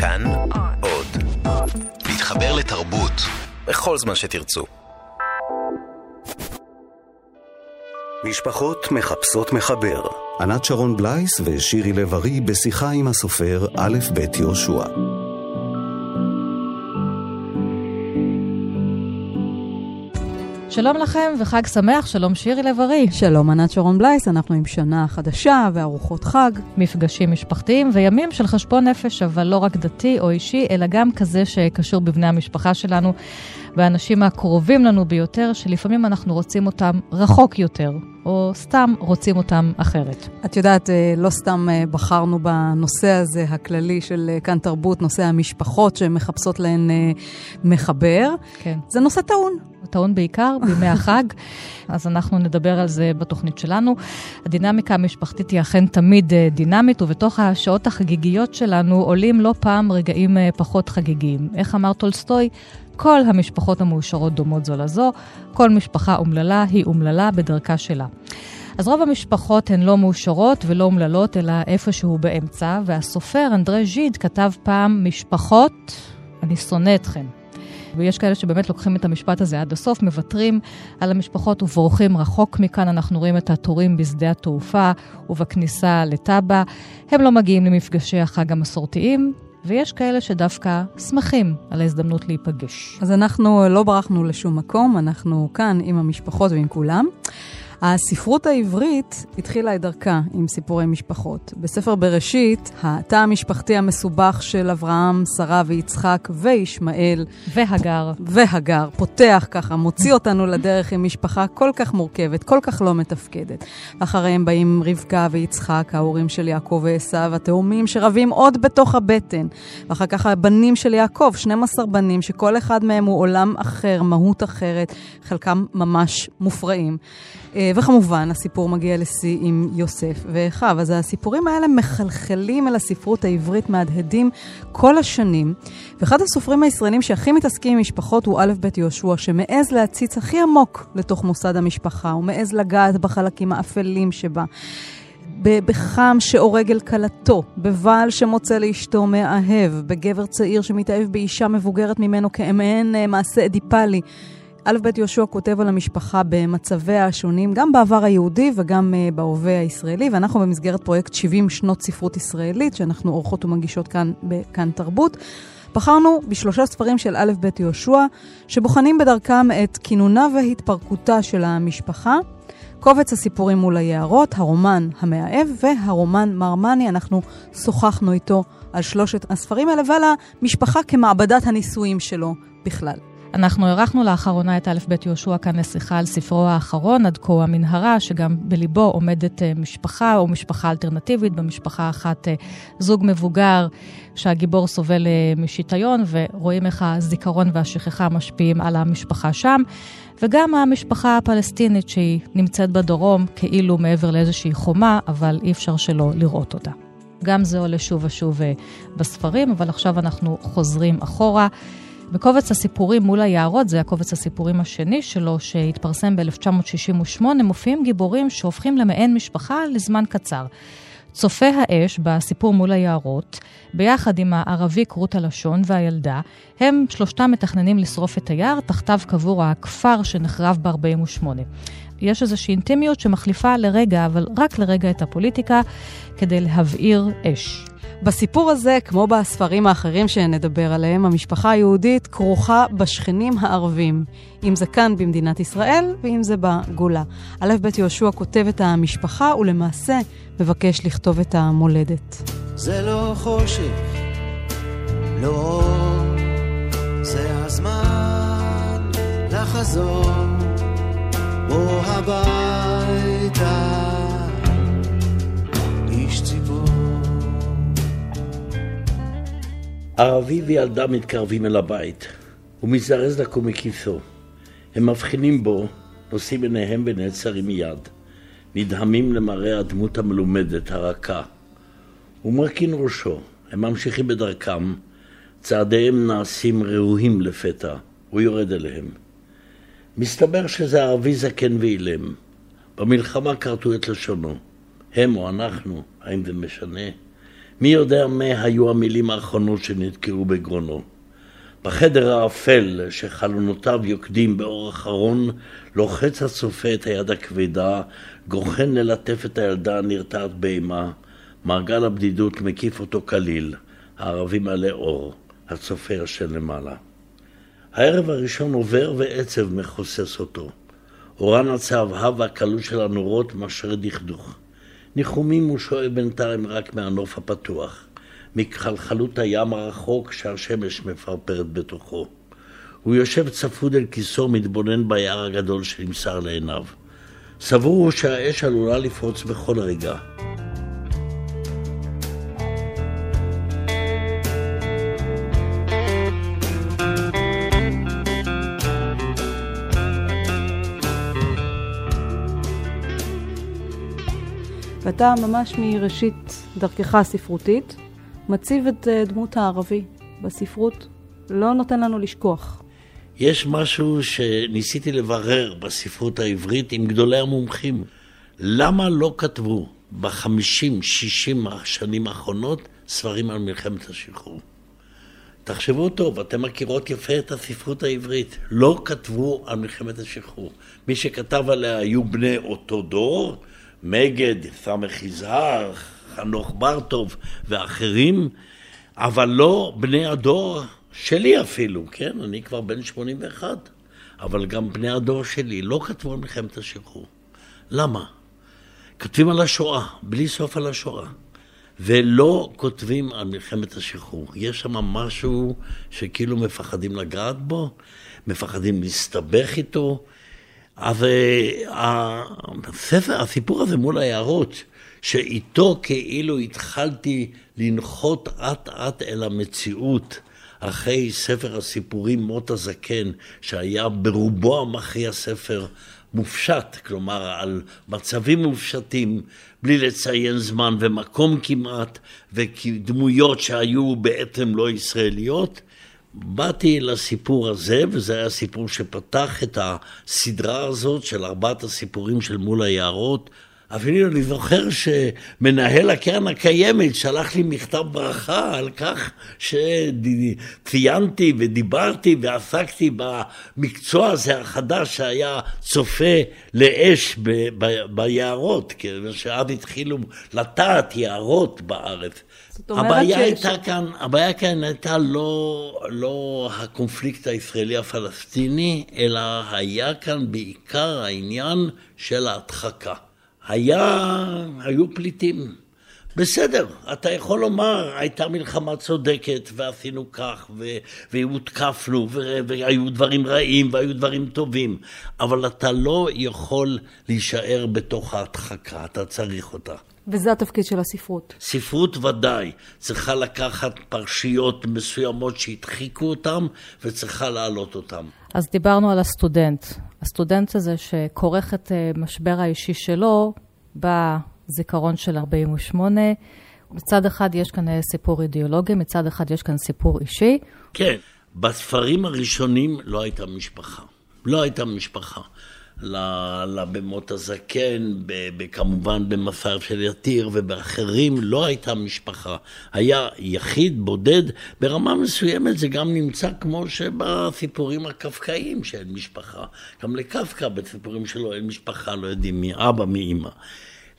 כאן עוד. להתחבר לתרבות בכל זמן שתרצו. משפחות מחפשות מחבר. ענת שרון בלייס ושירי לב-ארי בשיחה עם הסופר א' ב' יהושע. שלום לכם וחג שמח, שלום שירי לב-ארי. שלום ענת שרון בלייס, אנחנו עם שנה חדשה וארוחות חג. מפגשים משפחתיים וימים של חשבון נפש, אבל לא רק דתי או אישי, אלא גם כזה שקשור בבני המשפחה שלנו והאנשים הקרובים לנו ביותר, שלפעמים אנחנו רוצים אותם רחוק יותר, או סתם רוצים אותם אחרת. את יודעת, אה, לא סתם אה, בחרנו בנושא הזה הכללי של אה, כאן תרבות, נושא המשפחות שמחפשות להן מחבר. כן. זה נושא טעון. טעון בעיקר בימי החג, אז אנחנו נדבר על זה בתוכנית שלנו. הדינמיקה המשפחתית היא אכן תמיד דינמית, ובתוך השעות החגיגיות שלנו עולים לא פעם רגעים פחות חגיגיים. איך אמר טולסטוי? כל המשפחות המאושרות דומות זו לזו, כל משפחה אומללה היא אומללה בדרכה שלה. אז רוב המשפחות הן לא מאושרות ולא אומללות, אלא איפשהו באמצע, והסופר אנדרי ז'יד כתב פעם, משפחות, אני שונא אתכם. ויש כאלה שבאמת לוקחים את המשפט הזה עד הסוף, מוותרים על המשפחות ובורחים רחוק מכאן. אנחנו רואים את התורים בשדה התעופה ובכניסה לטאבה. הם לא מגיעים למפגשי החג המסורתיים, ויש כאלה שדווקא שמחים על ההזדמנות להיפגש. אז אנחנו לא ברחנו לשום מקום, אנחנו כאן עם המשפחות ועם כולם. הספרות העברית התחילה את דרכה עם סיפורי משפחות. בספר בראשית, התא המשפחתי המסובך של אברהם, שרה ויצחק וישמעאל. והגר. והגר. פותח ככה, מוציא אותנו לדרך עם משפחה כל כך מורכבת, כל כך לא מתפקדת. אחריהם באים רבקה ויצחק, ההורים של יעקב ועשיו, התאומים שרבים עוד בתוך הבטן. ואחר כך הבנים של יעקב, 12 בנים, שכל אחד מהם הוא עולם אחר, מהות אחרת, חלקם ממש מופרעים. אה, וכמובן, הסיפור מגיע לשיא עם יוסף ואחיו. אז הסיפורים האלה מחלחלים אל הספרות העברית, מהדהדים כל השנים. ואחד הסופרים הישראלים שהכי מתעסקים עם משפחות הוא א' ב' יהושע, שמעז להציץ הכי עמוק לתוך מוסד המשפחה, הוא מעז לגעת בחלקים האפלים שבה. בחם שהורג אל כלתו, בבעל שמוצא לאשתו מאהב, בגבר צעיר שמתאהב באישה מבוגרת ממנו כמעין אה, מעשה אדיפלי. א' ב' יהושע כותב על המשפחה במצביה השונים, גם בעבר היהודי וגם uh, בהווה הישראלי, ואנחנו במסגרת פרויקט 70 שנות ספרות ישראלית, שאנחנו עורכות ומגישות כאן בכאן תרבות. בחרנו בשלושה ספרים של א' ב' יהושע, שבוחנים בדרכם את כינונה והתפרקותה של המשפחה. קובץ הסיפורים מול היערות, הרומן המאהב והרומן מרמני, אנחנו שוחחנו איתו על שלושת הספרים האלה ועל המשפחה כמעבדת הנישואים שלו בכלל. אנחנו אירחנו לאחרונה את א' ב' יהושע כאן לשיחה על ספרו האחרון, עד כה המנהרה, שגם בליבו עומדת אה, משפחה או משפחה אלטרנטיבית. במשפחה אחת אה, זוג מבוגר שהגיבור סובל אה, משיטיון, ורואים איך הזיכרון והשכחה משפיעים על המשפחה שם. וגם המשפחה הפלסטינית שהיא נמצאת בדרום, כאילו מעבר לאיזושהי חומה, אבל אי אפשר שלא לראות אותה. גם זה עולה שוב ושוב בספרים, אבל עכשיו אנחנו חוזרים אחורה. בקובץ הסיפורים מול היערות, זה הקובץ הסיפורים השני שלו, שהתפרסם ב-1968, מופיעים גיבורים שהופכים למעין משפחה לזמן קצר. צופה האש בסיפור מול היערות, ביחד עם הערבי כרות הלשון והילדה, הם שלושתם מתכננים לשרוף את היער, תחתיו קבור הכפר שנחרב ב-48. יש איזושהי אינטימיות שמחליפה לרגע, אבל רק לרגע את הפוליטיקה, כדי להבעיר אש. בסיפור הזה, כמו בספרים האחרים שנדבר עליהם, המשפחה היהודית כרוכה בשכנים הערבים, אם זה כאן במדינת ישראל ואם זה בגולה. א' ב' יהושע כותב את המשפחה ולמעשה מבקש לכתוב את המולדת. זה לא חושך, לא זה הזמן לחזור, בוא הביתה, איש ציבור. ערבי וילדה מתקרבים אל הבית. הוא מזדרז לקום מכיסו. הם מבחינים בו, נושאים עיניהם ונעצרים מיד. נדהמים למראה הדמות המלומדת, הרכה. הוא מרכין ראשו, הם ממשיכים בדרכם, צעדיהם נעשים ראויים לפתע, הוא יורד אליהם. מסתבר שזה ערבי זקן ואילם. במלחמה כרתו את לשונו. הם או אנחנו, האם זה משנה? מי יודע מה היו המילים האחרונות שנתקעו בגרונו. בחדר האפל, שחלונותיו יוקדים באור אחרון, לוחץ הצופה את היד הכבדה, גוחן ללטף את הילדה הנרתעת באימה. מעגל הבדידות מקיף אותו כליל, הערבי מלא אור, הצופה ישן למעלה. הערב הראשון עובר ועצב מכוסס אותו. אורן הצהבהב והקלות של הנורות מאשר דכדוך. ניחומים הוא שואב בינתיים רק מהנוף הפתוח. מכחלחלות הים הרחוק שהשמש מפרפרת בתוכו. הוא יושב צפוד אל כיסו, מתבונן ביער הגדול שנמסר לעיניו. סבור הוא שהאש עלולה לפרוץ בכל רגע. ואתה ממש מראשית דרכך הספרותית מציב את אה, דמות הערבי בספרות, לא נותן לנו לשכוח. יש משהו שניסיתי לברר בספרות העברית עם גדולי המומחים. למה לא כתבו בחמישים, שישים השנים האחרונות ספרים על מלחמת השחרור? תחשבו טוב, אתם מכירות יפה את הספרות העברית. לא כתבו על מלחמת השחרור. מי שכתב עליה היו בני אותו דור, מגד, סמך יזהר, חנוך ברטוב ואחרים, אבל לא בני הדור שלי אפילו, כן? אני כבר בן 81, אבל גם בני הדור שלי לא כתבו על מלחמת השחרור. למה? כותבים על השואה, בלי סוף על השואה. ולא כותבים על מלחמת השחרור. יש שם משהו שכאילו מפחדים לגעת בו, מפחדים להסתבך איתו. אז אה, הספר, הסיפור הזה מול היערות, שאיתו כאילו התחלתי לנחות אט אט אל המציאות אחרי ספר הסיפורים מות הזקן, שהיה ברובו המכריע ספר מופשט, כלומר על מצבים מופשטים, בלי לציין זמן ומקום כמעט, ודמויות שהיו בעצם לא ישראליות. באתי לסיפור הזה, וזה היה סיפור שפתח את הסדרה הזאת של ארבעת הסיפורים של מול היערות, אפילו אני זוכר שמנהל הקרן הקיימת שלח לי מכתב ברכה על כך שציינתי ודיברתי ועסקתי במקצוע הזה החדש שהיה צופה לאש ב- ב- ביערות, שאז התחילו לטעת יערות בארץ. הבעיה שיש... הייתה כאן, הבעיה כאן הייתה לא, לא הקונפליקט הישראלי הפלסטיני, אלא היה כאן בעיקר העניין של ההדחקה. היה, היו פליטים. בסדר, אתה יכול לומר, הייתה מלחמה צודקת, ועשינו כך, ו- והותקפנו, ו- והיו דברים רעים, והיו דברים טובים, אבל אתה לא יכול להישאר בתוך ההדחקה, אתה צריך אותה. וזה התפקיד של הספרות. ספרות ודאי צריכה לקחת פרשיות מסוימות שהדחיקו אותן, וצריכה להעלות אותן. אז דיברנו על הסטודנט. הסטודנט הזה שכורך את אה, משבר האישי שלו בזיכרון של 48. מצד אחד יש כאן אה, סיפור אידיאולוגי, מצד אחד יש כאן סיפור אישי. כן, בספרים הראשונים לא הייתה משפחה. לא הייתה משפחה. לבמות הזקן, כמובן במסעיו של יתיר ובאחרים, לא הייתה משפחה. היה יחיד, בודד, ברמה מסוימת זה גם נמצא כמו שבסיפורים הקפקאיים שאין משפחה. גם לקפקא בסיפורים שלו אין משפחה, לא יודעים מי אבא, מי אימא.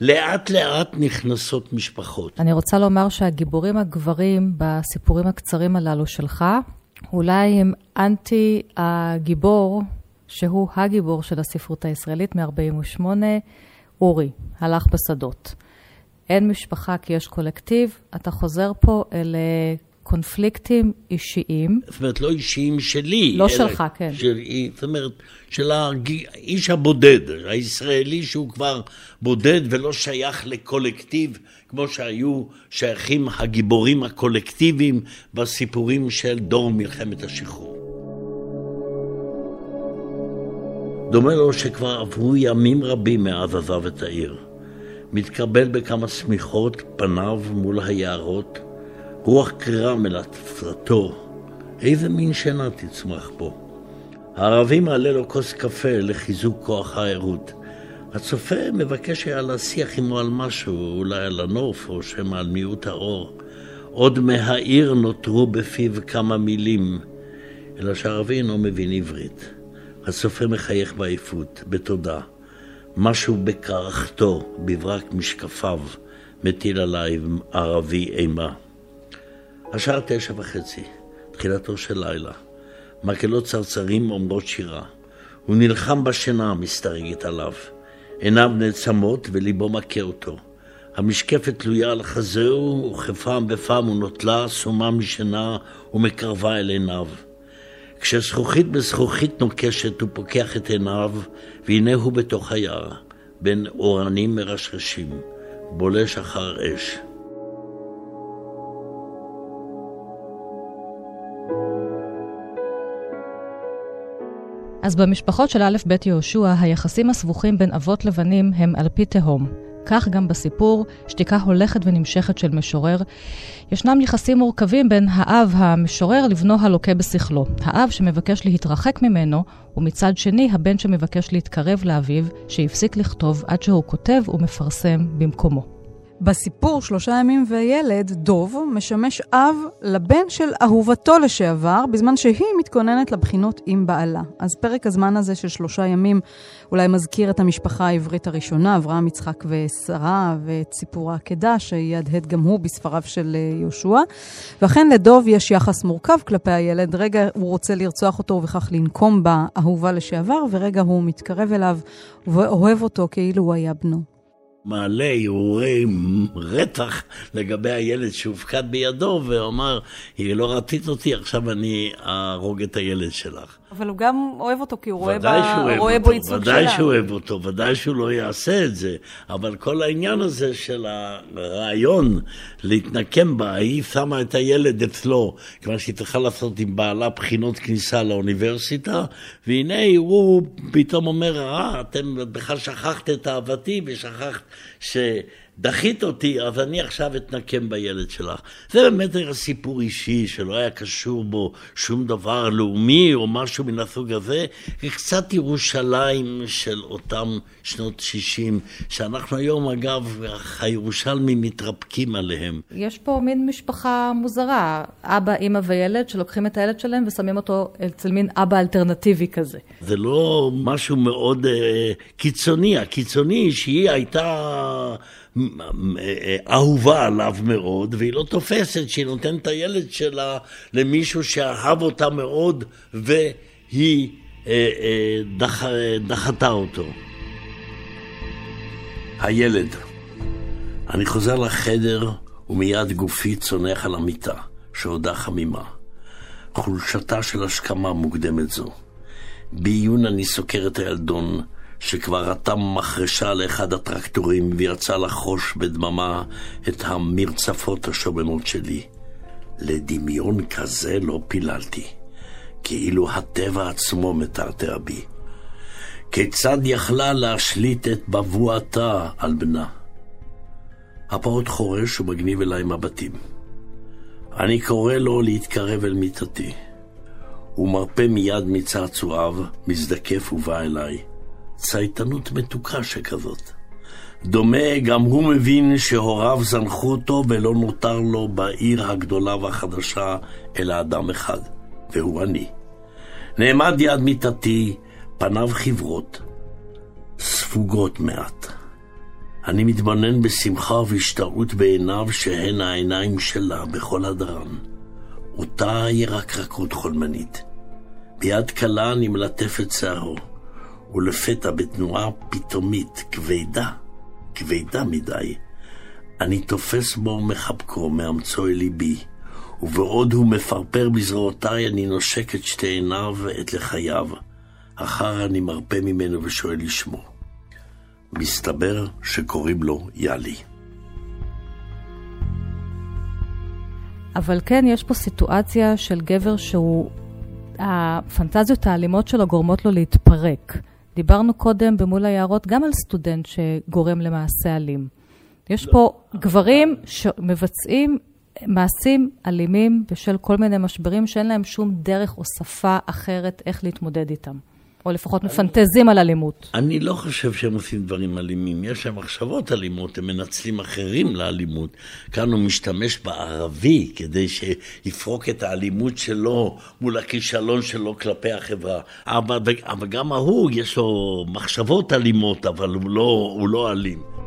לאט לאט נכנסות משפחות. אני רוצה לומר שהגיבורים הגברים בסיפורים הקצרים הללו שלך, אולי הם אנטי הגיבור שהוא הגיבור של הספרות הישראלית מ-48, אורי, הלך בשדות. אין משפחה כי יש קולקטיב, אתה חוזר פה אל אה, קונפליקטים אישיים. זאת אומרת, לא אישיים שלי. לא שלך, כן. של, זאת אומרת, של האיש הבודד, הישראלי שהוא כבר בודד ולא שייך לקולקטיב, כמו שהיו שייכים הגיבורים הקולקטיביים בסיפורים של דור מלחמת השחרור. דומה לו שכבר עברו ימים רבים מאז עזב את העיר. מתקבל בכמה שמיכות פניו מול היערות, רוח קרירה מלטפתו. איזה מין שינה תצמח בו. הערבי מעלה לו כוס קפה לחיזוק כוח הערות. הצופה מבקש היה להשיח עמו על משהו, אולי על הנוף או שמא על מיעוט האור. עוד מהעיר נותרו בפיו כמה מילים, אלא שהערבי אינו מבין עברית. הסופר מחייך בעייפות, בתודה. משהו בקרחתו, בברק משקפיו, מטיל עליי ערבי אימה. השעה תשע וחצי, תחילתו של לילה. מקהלות צרצרים אומרות שירה. הוא נלחם בשינה המסתרגת עליו. עיניו נעצמות וליבו מכה אותו. המשקפת תלויה על חזהו, וכפעם בפעם הוא נוטלה, סומה משינה ומקרבה אל עיניו. כשזכוכית בזכוכית נוקשת הוא פוקח את עיניו, והנה הוא בתוך היער, בין אורנים מרשרשים, בולש אחר אש. אז במשפחות של א' ב' יהושע, היחסים הסבוכים בין אבות לבנים הם על פי תהום. כך גם בסיפור שתיקה הולכת ונמשכת של משורר. ישנם יחסים מורכבים בין האב המשורר לבנו הלוקה בשכלו. האב שמבקש להתרחק ממנו, ומצד שני הבן שמבקש להתקרב לאביו, שהפסיק לכתוב עד שהוא כותב ומפרסם במקומו. בסיפור שלושה ימים וילד, דוב משמש אב לבן של אהובתו לשעבר, בזמן שהיא מתכוננת לבחינות עם בעלה. אז פרק הזמן הזה של שלושה ימים אולי מזכיר את המשפחה העברית הראשונה, אברהם, יצחק ושרה, ואת סיפור העקדה, שיהדהד גם הוא בספריו של אה, יהושע. ואכן לדוב יש יחס מורכב כלפי הילד. רגע הוא רוצה לרצוח אותו ובכך לנקום באהובה לשעבר, ורגע הוא מתקרב אליו ואוהב אותו כאילו הוא היה בנו. מעלה הרהורי רתח לגבי הילד שהופקד בידו, ואמר, היא לא רצית אותי, עכשיו אני אהרוג את הילד שלך. אבל הוא גם אוהב אותו, כי הוא רואה, בה, רואה בו ייצוג שלה. ודאי שהוא אוהב אותו, ודאי שהוא לא יעשה את זה, אבל כל העניין הזה של הרעיון להתנקם בה, היא שמה את הילד אצלו, כיוון שהיא צריכה לעשות עם בעלה בחינות כניסה לאוניברסיטה, והנה הוא פתאום אומר, אה, אתם בכלל שכחת את אהבתי ושכחת ש... דחית אותי, אז אני עכשיו אתנקם בילד שלך. זה באמת היה סיפור אישי שלא היה קשור בו שום דבר לאומי או משהו מן הסוג הזה, קצת ירושלים של אותם שנות 60, שאנחנו היום אגב, הירושלמים מתרפקים עליהם. יש פה מין משפחה מוזרה, אבא, אימא וילד שלוקחים את הילד שלהם ושמים אותו אצל מין אבא אלטרנטיבי כזה. זה לא משהו מאוד אה, קיצוני, הקיצוני שהיא הייתה... אהובה עליו מאוד, והיא לא תופסת שהיא נותנת את הילד שלה למישהו שאהב אותה מאוד, והיא אה, אה, דח, דחתה אותו. הילד. אני חוזר לחדר, ומיד גופי צונח על המיטה, שעודה חמימה. חולשתה של השכמה מוקדמת זו. בעיון אני סוקר את הילדון, שכבר רתם מחרשה לאחד הטרקטורים ויצא לחוש בדממה את המרצפות השומנות שלי. לדמיון כזה לא פיללתי, כאילו הטבע עצמו מתעתע בי. כיצד יכלה להשליט את בבואתה על בנה? הפעוט חורש ומגניב אליי מבטים. אני קורא לו להתקרב אל מיטתי. הוא מרפה מיד מצעצועיו, מזדקף ובא אליי. צייתנות מתוקה שכזאת. דומה גם הוא מבין שהוריו זנחו אותו ולא נותר לו בעיר הגדולה והחדשה אלא אדם אחד, והוא אני. נעמד יד מיטתי, פניו חברות, ספוגות מעט. אני מתבונן בשמחה ובהשתאות בעיניו שהן העיניים שלה בכל הדרן. אותה ירקרקות חולמנית. ביד קלה אני מלטף את שערו. ולפתע בתנועה פתאומית, כבדה, כבדה מדי, אני תופס בו ומחבקו, מאמצו אל ליבי, ובעוד הוא מפרפר בזרועותיי, אני נושק את שתי עיניו ואת לחייו. אחר אני מרפה ממנו ושואל לשמו. מסתבר שקוראים לו יאלי. אבל כן, יש פה סיטואציה של גבר שהוא, הפנטזיות האלימות שלו גורמות לו להתפרק. דיברנו קודם במול היערות גם על סטודנט שגורם למעשה אלים. יש פה גברים שמבצעים מעשים אלימים בשל כל מיני משברים שאין להם שום דרך או שפה אחרת איך להתמודד איתם. או לפחות מפנטזים על אלימות. אני לא חושב שהם עושים דברים אלימים, יש להם מחשבות אלימות, הם מנצלים אחרים לאלימות. כאן הוא משתמש בערבי כדי שיפרוק את האלימות שלו מול הכישלון שלו כלפי החברה. אבל, אבל גם ההוא, יש לו מחשבות אלימות, אבל הוא לא, הוא לא אלים.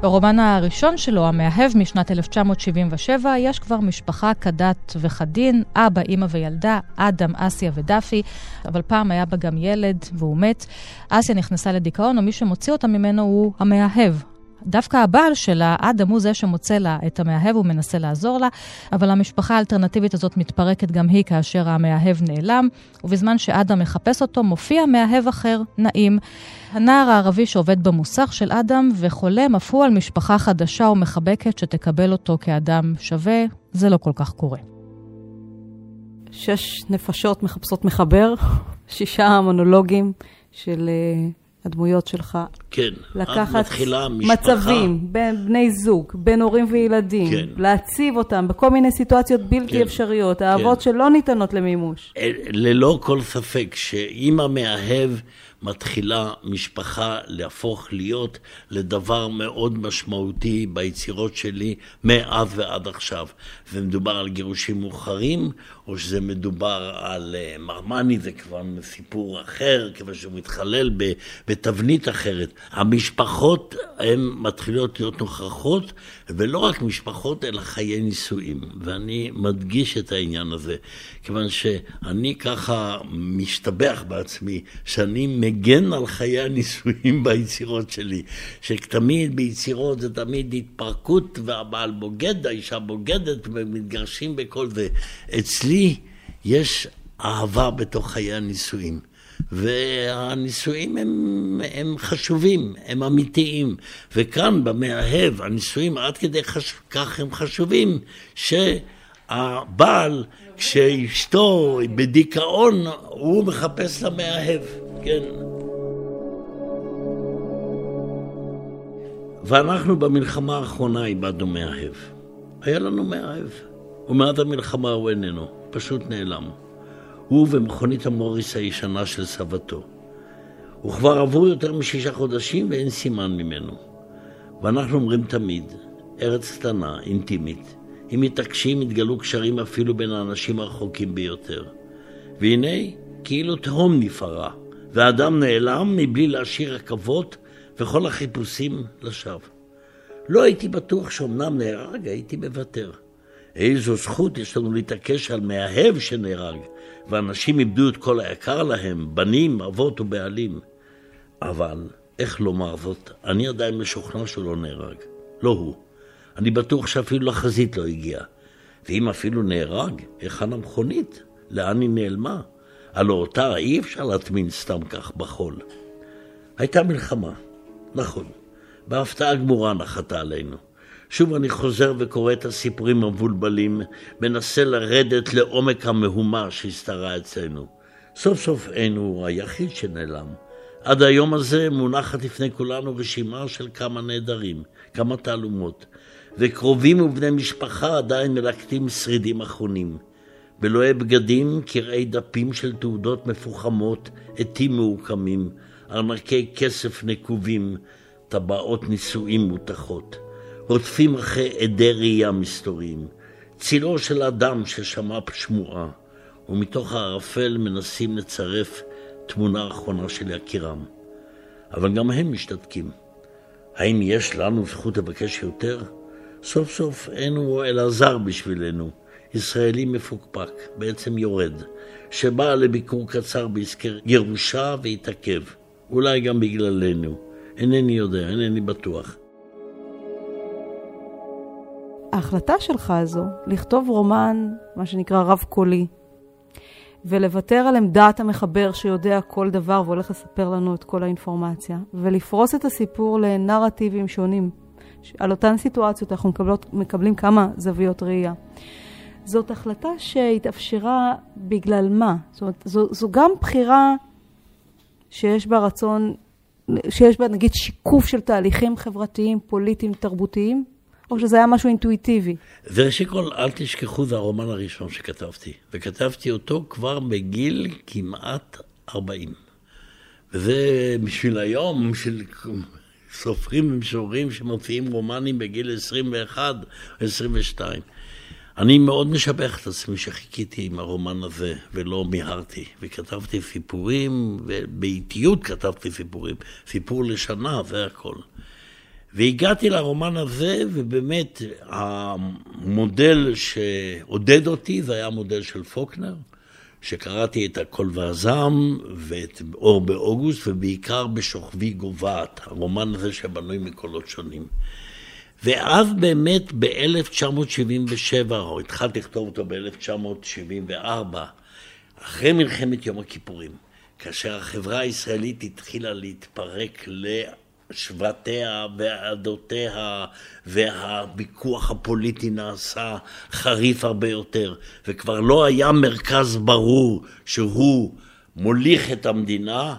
ברומן הראשון שלו, המאהב משנת 1977, יש כבר משפחה כדת וכדין, אבא, אימא וילדה, אדם, אסיה ודפי, אבל פעם היה בה גם ילד והוא מת. אסיה נכנסה לדיכאון, ומי שמוציא אותה ממנו הוא המאהב, דווקא הבעל שלה, אדם הוא זה שמוצא לה את המאהב, הוא מנסה לעזור לה, אבל המשפחה האלטרנטיבית הזאת מתפרקת גם היא כאשר המאהב נעלם, ובזמן שאדם מחפש אותו, מופיע מאהב אחר, נעים. הנער הערבי שעובד במוסך של אדם וחולם אף הוא על משפחה חדשה ומחבקת שתקבל אותו כאדם שווה, זה לא כל כך קורה. שש נפשות מחפשות מחבר, שישה מונולוגים של אה, הדמויות שלך. כן, לקחת מצבים בין בני זוג, בין הורים וילדים, כן. להציב אותם בכל מיני סיטואציות בלתי כן. אפשריות. אהבות כן. שלא ניתנות למימוש. אה, ללא כל ספק שאם המאהב מתחילה משפחה להפוך להיות לדבר מאוד משמעותי ביצירות שלי מאז ועד עכשיו. ומדובר על גירושים מאוחרים, או שזה מדובר על uh, מרמני, זה כבר סיפור אחר, כיוון שהוא מתחולל בתבנית אחרת. המשפחות הן מתחילות להיות נוכחות, ולא רק משפחות, אלא חיי נישואים. ואני מדגיש את העניין הזה, כיוון שאני ככה משתבח בעצמי, שאני מגן על חיי הנישואים ביצירות שלי. שתמיד ביצירות זה תמיד התפרקות, והבעל בוגד, האישה בוגדת, ומתגרשים בכל זה. אצלי יש אהבה בתוך חיי הנישואים. והנישואים הם, הם חשובים, הם אמיתיים. וכאן במאהב, הנישואים עד כדי חש... כך הם חשובים, שהבעל, כשאשתו בדיכאון, הוא מחפש למאהב, כן. ואנחנו במלחמה האחרונה איבדנו מאהב. היה לנו מאהב. ומאז המלחמה הוא איננו, פשוט נעלם. הוא ומכונית המוריס הישנה של סבתו. וכבר עברו יותר משישה חודשים ואין סימן ממנו. ואנחנו אומרים תמיד, ארץ קטנה, אינטימית, אם מתעקשים יתגלו קשרים אפילו בין האנשים הרחוקים ביותר. והנה, כאילו תהום נפערה, והאדם נעלם מבלי להשאיר עכבות וכל החיפושים לשווא. לא הייתי בטוח שאומנם נהרג, הייתי מוותר. איזו זכות יש לנו להתעקש על מאהב שנהרג, ואנשים איבדו את כל היקר להם, בנים, אבות ובעלים. אבל, איך לומר זאת, אני עדיין משוכנע שהוא לא נהרג. לא הוא. אני בטוח שאפילו לחזית לא הגיע. ואם אפילו נהרג, היכן המכונית? לאן היא נעלמה? הלא אותה אי אפשר להטמין סתם כך בחול. הייתה מלחמה, נכון. בהפתעה גמורה נחתה עלינו. שוב אני חוזר וקורא את הסיפורים המבולבלים, מנסה לרדת לעומק המהומה שהסתרה אצלנו. סוף סוף אין הוא היחיד שנעלם. עד היום הזה מונחת לפני כולנו רשימה של כמה נעדרים, כמה תעלומות, וקרובים ובני משפחה עדיין מלקטים שרידים אחרונים. בלואי בגדים, קרעי דפים של תעודות מפוחמות, עטים מעוקמים, ארנקי כסף נקובים, טבעות נישואים מותחות. רודפים אחרי עדי ראייה מסתוריים, צילו של אדם ששמע שמועה, ומתוך הערפל מנסים לצרף תמונה אחרונה של יקירם. אבל גם הם משתתקים. האם יש לנו זכות לבקש יותר? סוף סוף אין הוא אלא זר בשבילנו, ישראלי מפוקפק, בעצם יורד, שבא לביקור קצר בעסקי ירושה והתעכב, אולי גם בגללנו. אינני יודע, אינני בטוח. ההחלטה שלך הזו לכתוב רומן, מה שנקרא רב-קולי, ולוותר על עמדת המחבר שיודע כל דבר והולך לספר לנו את כל האינפורמציה, ולפרוס את הסיפור לנרטיבים שונים. על אותן סיטואציות אנחנו מקבלות, מקבלים כמה זוויות ראייה. זאת החלטה שהתאפשרה בגלל מה? זאת אומרת, זו, זו גם בחירה שיש בה רצון, שיש בה נגיד שיקוף של תהליכים חברתיים, פוליטיים, תרבותיים, או שזה היה משהו אינטואיטיבי? זה ראשית כל, אל תשכחו, זה הרומן הראשון שכתבתי. וכתבתי אותו כבר בגיל כמעט 40. וזה בשביל היום, בשביל סופרים ומשוררים שמופיעים רומנים בגיל 21 או 22. אני מאוד משבח את עצמי שחיכיתי עם הרומן הזה ולא מיהרתי, וכתבתי סיפורים, ובאיטיות כתבתי סיפורים, סיפור לשנה, זה הכל. והגעתי לרומן הזה, ובאמת המודל שעודד אותי זה היה המודל של פוקנר, שקראתי את הקול והזעם ואת אור באוגוסט, ובעיקר בשוכבי גוועת, הרומן הזה שבנוי מקולות שונים. ואז באמת ב-1977, או התחלתי לכתוב אותו ב-1974, אחרי מלחמת יום הכיפורים, כאשר החברה הישראלית התחילה להתפרק לשבטיה ועדותיה, והוויכוח הפוליטי נעשה חריף הרבה יותר, וכבר לא היה מרכז ברור שהוא מוליך את המדינה,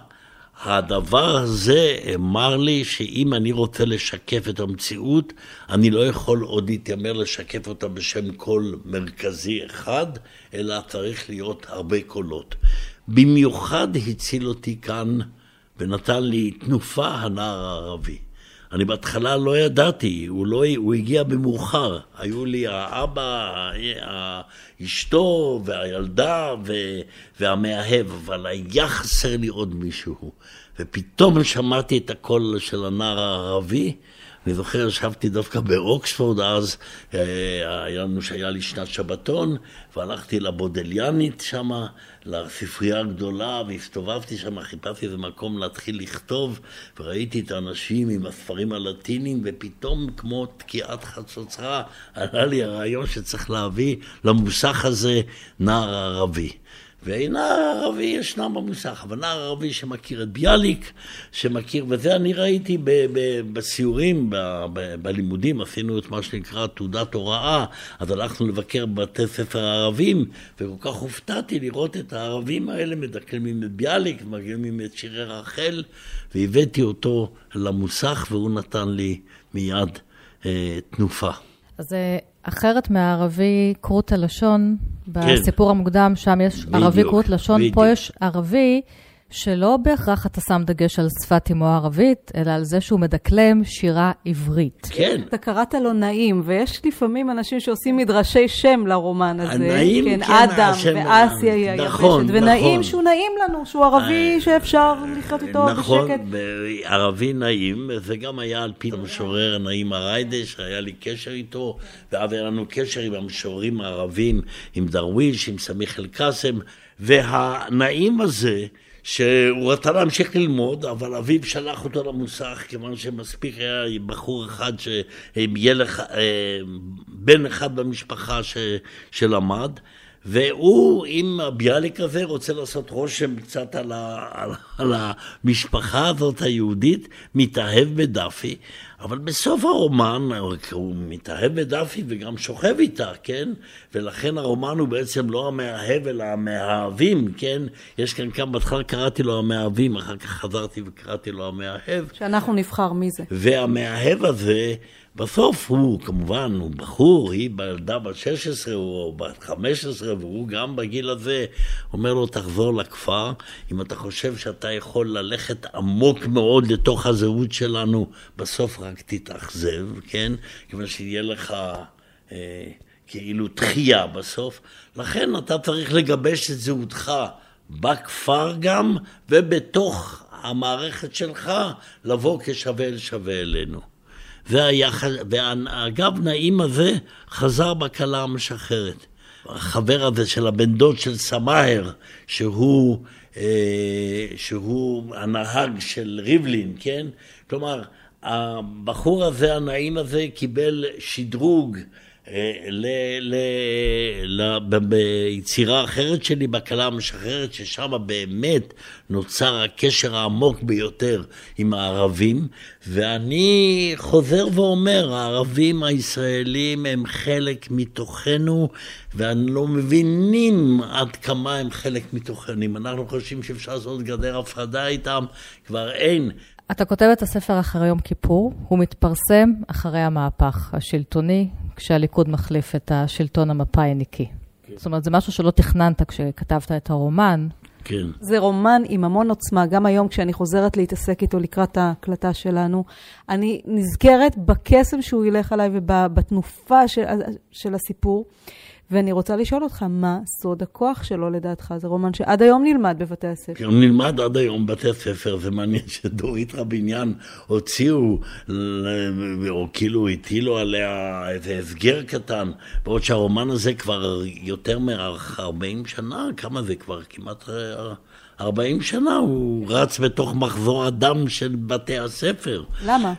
הדבר הזה אמר לי שאם אני רוצה לשקף את המציאות, אני לא יכול עוד להתיימר לשקף אותה בשם קול מרכזי אחד, אלא צריך להיות הרבה קולות. במיוחד הציל אותי כאן ונתן לי תנופה הנער הערבי. אני בהתחלה לא ידעתי, הוא, לא, הוא הגיע במאוחר. היו לי האבא, אשתו והילדה והמאהב, אבל היה חסר לי עוד מישהו. ופתאום שמעתי את הקול של הנער הערבי, אני זוכר, ישבתי דווקא באוקספורד אז, אה, היה לנו שהיה לי שנת שבתון, והלכתי לבודליאנית שם, לספרייה הגדולה, והסתובבתי שם, חיפשתי איזה מקום להתחיל לכתוב, וראיתי את האנשים עם הספרים הלטיניים, ופתאום, כמו תקיעת חצוצרה, עלה לי הרעיון שצריך להביא למוסך הזה נער ערבי. ונער ערבי ישנם במוסך, אבל נער ערבי שמכיר את ביאליק, שמכיר, וזה אני ראיתי ב, ב, בסיורים, ב, ב, בלימודים, עשינו את מה שנקרא תעודת הוראה, אז הלכנו לבקר בבתי ספר הערבים, וכל כך הופתעתי לראות את הערבים האלה מדקלמים את ביאליק, מדקלמים את שירי רחל, והבאתי אותו למוסך, והוא נתן לי מיד אה, תנופה. אז אה, אחרת מהערבי כרות הלשון, בסיפור כן. המוקדם, שם יש ערבי כרות לשון. פה יש ערבי שלא בהכרח אתה שם דגש על שפת אמו הערבית, אלא על זה שהוא מדקלם שירה עברית. כן. אתה קראת לו נעים, ויש לפעמים אנשים שעושים מדרשי שם לרומן הזה. הנעים, כן, כן אדם ואסיה היא היבשת. נכון, נכון. ונעים שהוא נעים לנו, שהוא ערבי אה, שאפשר לחיות איתו נכון, בשקט. נכון, ערבי נעים, זה גם היה על פי המשורר הנעים הריידה, שהיה לי קשר איתו, ואז היה לנו קשר עם המשוררים הערבים, עם דרוויש, עם סמיח אל-קאסם, והנעים הזה, שהוא רצה להמשיך ללמוד, אבל אביו שלח אותו למוסך, כיוון שמספיק היה בחור אחד, לך, אה, בן אחד במשפחה ש, שלמד, והוא עם הביאליק הזה רוצה לעשות רושם קצת על, ה, על, על המשפחה הזאת היהודית, מתאהב בדאפי, אבל בסוף הרומן הוא מתאהב בדאפי וגם שוכב איתה, כן? ולכן הרומן הוא בעצם לא המאהב אלא המאהבים, כן? יש כאן כמה, בהתחלה קראתי לו המאהבים, אחר כך חזרתי וקראתי לו המאהב. שאנחנו נבחר מי זה. והמאהב הזה... בסוף הוא, כמובן, הוא בחור, היא בילדה בת 16 או בת 15, והוא גם בגיל הזה, אומר לו, תחזור לכפר, אם אתה חושב שאתה יכול ללכת עמוק מאוד לתוך הזהות שלנו, בסוף רק תתאכזב, כן? כיוון שיהיה לך... אה, כאילו תחייה בסוף, לכן אתה צריך לגבש את זהותך בכפר גם, ובתוך המערכת שלך לבוא כשווה אל שווה אלינו. ואגב, נעים הזה חזר בכלה המשחררת. החבר הזה של הבן דוד של סמאהר, שהוא, אה, שהוא הנהג של ריבלין, כן? כלומר, הבחור הזה, הנעים הזה, קיבל שדרוג ל, ל, ל, ביצירה אחרת שלי, בכלה המשחררת, ששם באמת נוצר הקשר העמוק ביותר עם הערבים, ואני חוזר ואומר, הערבים הישראלים הם חלק מתוכנו, ואנו לא מבינים עד כמה הם חלק מתוכנו. אם אנחנו חושבים שאפשר לעשות גדר הפרדה איתם, כבר אין. אתה כותב את הספר אחרי יום כיפור, הוא מתפרסם אחרי המהפך השלטוני, כשהליכוד מחליף את השלטון המפא"יניקי. כן. זאת אומרת, זה משהו שלא תכננת כשכתבת את הרומן. כן. זה רומן עם המון עוצמה. גם היום, כשאני חוזרת להתעסק איתו לקראת ההקלטה שלנו, אני נזכרת בקסם שהוא ילך עליי ובתנופה של, של הסיפור. ואני רוצה לשאול אותך, מה סוד הכוח שלו לדעתך? זה רומן שעד היום נלמד בבתי הספר. כן, נלמד עד היום בבתי הספר, זה מעניין שדורית רביניאן הוציאו, או כאילו הטילו עליה איזה הסגר קטן, בעוד שהרומן הזה כבר יותר מ-40 שנה, כמה זה כבר? כמעט 40 שנה, הוא רץ בתוך מחזור הדם של בתי הספר. למה?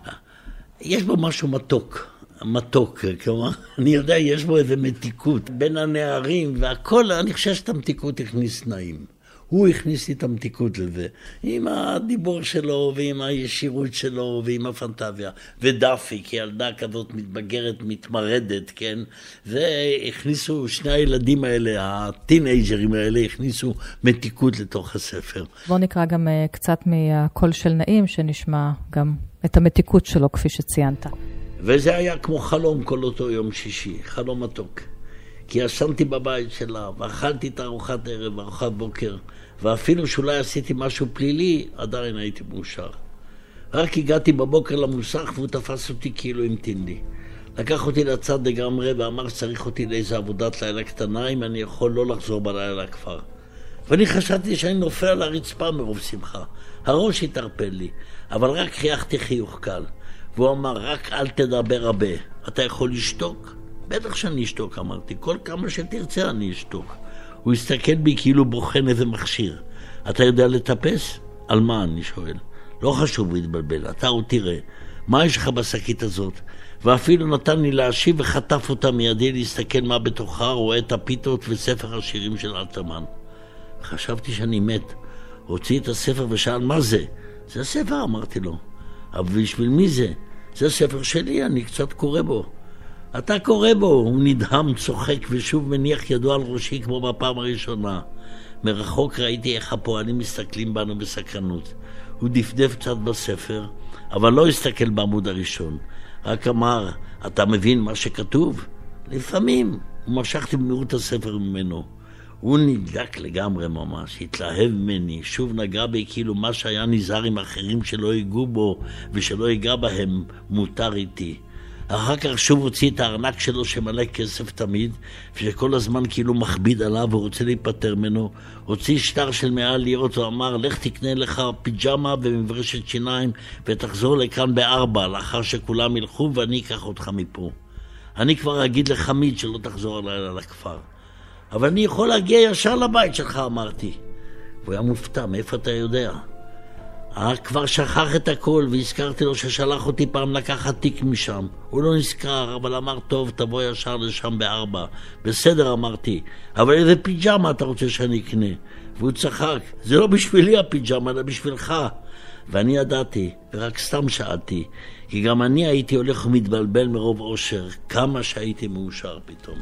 יש בו משהו מתוק. מתוק, כלומר, אני יודע, יש בו איזה מתיקות בין הנערים והכל, אני חושב שאת המתיקות הכניס נעים. הוא הכניס לי את המתיקות לזה, עם הדיבור שלו, ועם הישירות שלו, ועם הפנטזיה. ודאפי, כילדה כזאת מתבגרת, מתמרדת, כן? זה הכניסו, שני הילדים האלה, הטינג'רים האלה, הכניסו מתיקות לתוך הספר. בואו נקרא גם uh, קצת מהקול של נעים, שנשמע גם את המתיקות שלו, כפי שציינת. וזה היה כמו חלום כל אותו יום שישי, חלום מתוק. כי ישנתי בבית שלה, ואכלתי את ארוחת ערב, ארוחת בוקר, ואפילו שאולי עשיתי משהו פלילי, עדיין הייתי מאושר. רק הגעתי בבוקר למוסך והוא תפס אותי כאילו המתין לי. לקח אותי לצד לגמרי ואמר שצריך אותי לאיזה עבודת לילה קטנה אם אני יכול לא לחזור בלילה לכפר. ואני חשבתי שאני נופל על הרצפה מרוב שמחה. הראש התערפל לי, אבל רק חייכתי חיוך קל. והוא אמר, רק אל תדבר הרבה. אתה יכול לשתוק? בטח שאני אשתוק, אמרתי. כל כמה שתרצה אני אשתוק. הוא הסתכל בי כאילו בוחן איזה מכשיר. אתה יודע לטפס? על מה, אני שואל. לא חשוב, הוא התבלבל. אתה עוד תראה. מה יש לך בשקית הזאת? ואפילו נתן לי להשיב וחטף אותה מידי להסתכל מה בתוכה, רואה את הפיתות וספר השירים של אלתרמן. חשבתי שאני מת. הוציא את הספר ושאל מה זה? זה הספר, אמרתי לו. אבל בשביל מי זה? זה ספר שלי, אני קצת קורא בו. אתה קורא בו, הוא נדהם, צוחק ושוב מניח ידו על ראשי כמו בפעם הראשונה. מרחוק ראיתי איך הפועלים מסתכלים בנו בסקרנות. הוא דפדף קצת בספר, אבל לא הסתכל בעמוד הראשון. רק אמר, אתה מבין מה שכתוב? לפעמים. הוא משכתי במהירות הספר ממנו. הוא נדלק לגמרי ממש, התלהב ממני, שוב נגע בי כאילו מה שהיה נזהר עם אחרים שלא ייגעו בו ושלא ייגע בהם, מותר איתי. אחר כך שוב הוציא את הארנק שלו שמלא כסף תמיד, ושכל הזמן כאילו מכביד עליו ורוצה להיפטר ממנו. הוציא שטר של מאה לירות ואמר, לך תקנה לך פיג'מה ומברשת שיניים ותחזור לכאן בארבע, לאחר שכולם ילכו ואני אקח אותך מפה. אני כבר אגיד לחמיד שלא תחזור הלילה לכפר. אבל אני יכול להגיע ישר לבית שלך, אמרתי. הוא היה מופתע, מאיפה אתה יודע? אה, כבר שכח את הכל, והזכרתי לו ששלח אותי פעם לקחת תיק משם. הוא לא נזכר, אבל אמר, טוב, תבוא ישר לשם בארבע. בסדר, אמרתי, אבל איזה פיג'מה אתה רוצה שאני אקנה? והוא צחק, זה לא בשבילי הפיג'מה, אלא בשבילך. ואני ידעתי, ורק סתם שאלתי, כי גם אני הייתי הולך ומתבלבל מרוב אושר, כמה שהייתי מאושר פתאום.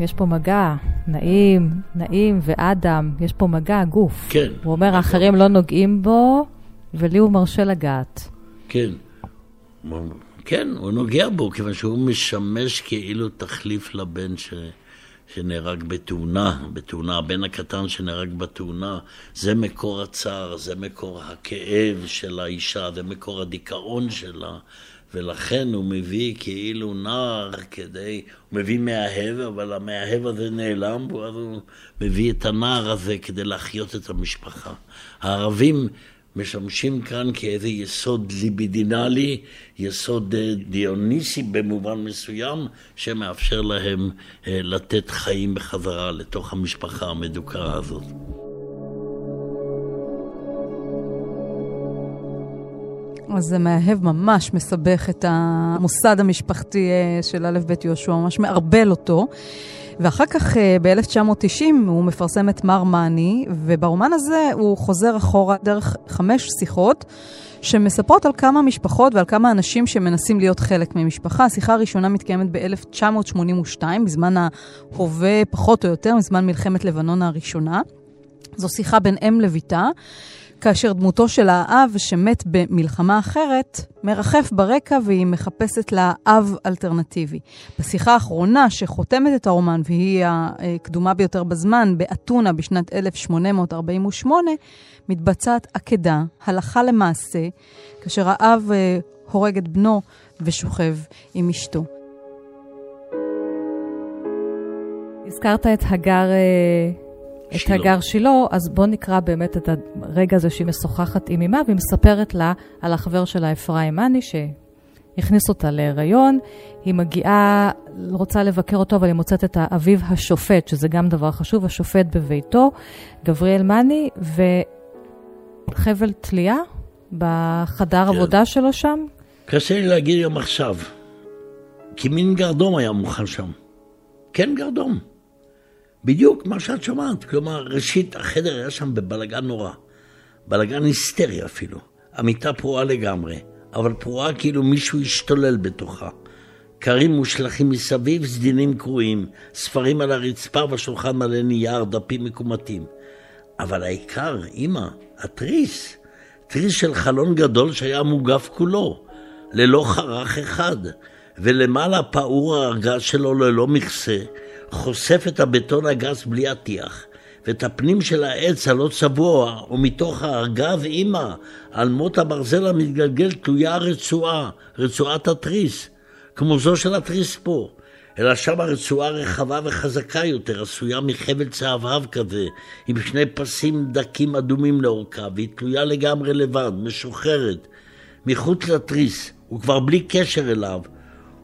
יש פה מגע, נעים, נעים ואדם, יש פה מגע, גוף. כן. הוא אומר, האחרים לא נוגעים בו, ולי הוא מרשה לגעת. כן. כן, הוא נוגע בו, כיוון שהוא משמש כאילו תחליף לבן ש... שנהרג בתאונה, בתאונה, הבן הקטן שנהרג בתאונה, זה מקור הצער, זה מקור הכאב של האישה, זה מקור הדיכאון שלה. ולכן הוא מביא כאילו נער כדי, הוא מביא מאהב, אבל המאהב הזה נעלם, ואז הוא מביא את הנער הזה כדי להחיות את המשפחה. הערבים משמשים כאן כאיזה יסוד ליבידינלי, יסוד אה, דיוניסי במובן מסוים, שמאפשר להם אה, לתת חיים בחזרה לתוך המשפחה המדוכאה הזאת. אז זה מאהב ממש מסבך את המוסד המשפחתי אה, של א' ב' יהושע, ממש מערבל אותו. ואחר כך, אה, ב-1990, הוא מפרסם את מר מאני, וברומן הזה הוא חוזר אחורה דרך חמש שיחות. שמספרות על כמה משפחות ועל כמה אנשים שמנסים להיות חלק ממשפחה. השיחה הראשונה מתקיימת ב-1982, בזמן ההווה פחות או יותר, מזמן מלחמת לבנון הראשונה. זו שיחה בין אם לביתה. כאשר דמותו של האב שמת במלחמה אחרת מרחף ברקע והיא מחפשת לה אב אלטרנטיבי. בשיחה האחרונה שחותמת את הרומן, והיא הקדומה ביותר בזמן, באתונה בשנת 1848, מתבצעת עקדה, הלכה למעשה, כאשר האב אה, הורג את בנו ושוכב עם אשתו. הזכרת את הגר... את הגר שילה, אז בואו נקרא באמת את הרגע הזה שהיא משוחחת עם אמה, והיא מספרת לה על החבר שלה אפרים מאני, שהכניס אותה להיריון. היא מגיעה, רוצה לבקר אותו, אבל היא מוצאת את האביב השופט, שזה גם דבר חשוב, השופט בביתו, גבריאל מאני, וחבל תלייה בחדר כן. עבודה שלו שם. קשה לי להגיד גם עכשיו, כי מין גרדום היה מוכן שם. כן גרדום. בדיוק מה שאת שומעת. כלומר, ראשית, החדר היה שם בבלגן נורא. בלגן היסטרי אפילו. המיטה פרועה לגמרי, אבל פרועה כאילו מישהו השתולל בתוכה. קרים מושלכים מסביב, סדינים קרועים, ספרים על הרצפה והשולחן מלא נייר, דפים מקומטים. אבל העיקר, אמא, התריס. תריס של חלון גדול שהיה מוגף כולו, ללא חרך אחד, ולמעלה פעור הארגז שלו ללא מכסה, חושף את הבטון הגס בלי הטיח, ואת הפנים של העץ הלא צבוע, ומתוך הארגז אימא, על מות הברזל המתגלגל תלויה רצועה, רצועת התריס, כמו זו של התריס פה. אלא שם הרצועה רחבה וחזקה יותר, עשויה מחבל צהבהב כזה, עם שני פסים דקים אדומים לאורכה, והיא תלויה לגמרי לבד, משוחררת, מחוץ לתריס, וכבר בלי קשר אליו,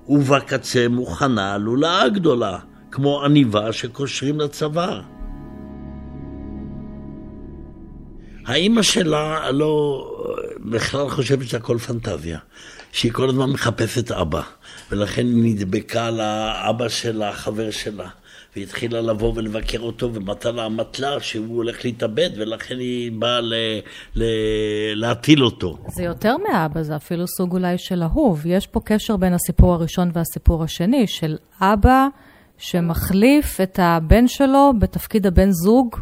ובקצה מוכנה לולאה גדולה, כמו עניבה שקושרים לצוואר. האימא שלה לא בכלל חושבת שהכל פנטזיה, שהיא כל הזמן מחפשת אבא, ולכן היא נדבקה לאבא של החבר שלה, והתחילה לבוא ולבקר אותו, ומצא לה אמתלה שהוא הולך להתאבד, ולכן היא באה ל, ל, להטיל אותו. זה יותר מאבא, זה אפילו סוג אולי של אהוב. יש פה קשר בין הסיפור הראשון והסיפור השני, של אבא... שמחליף את הבן שלו בתפקיד הבן זוג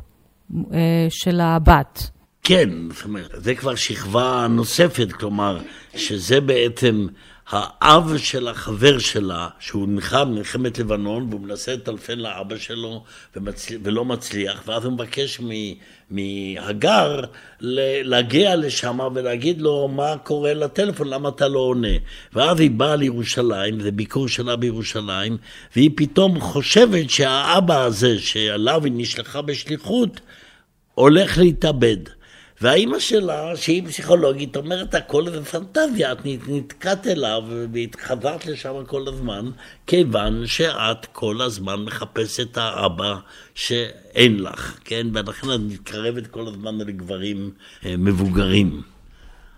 אה, של הבת. כן, זאת אומרת, זה כבר שכבה נוספת, כלומר, שזה בעצם האב של החבר שלה, שהוא נלחם מלחמת לבנון, והוא מנסה לטלפן לאבא שלו ומצל... ולא מצליח, ואז הוא מבקש מהגר להגיע לשם ולהגיד לו מה קורה לטלפון, למה אתה לא עונה. ואז היא באה לירושלים, זה ביקור שלה בירושלים, והיא פתאום חושבת שהאבא הזה, שעליו היא נשלחה בשליחות, הולך להתאבד. והאימא שלה, שהיא פסיכולוגית, אומרת, הכל זה פנטזיה, את נתקעת אליו והתחזרת לשם כל הזמן, כיוון שאת כל הזמן מחפשת את האבא שאין לך, כן? ולכן את מתקרבת כל הזמן לגברים אה, מבוגרים.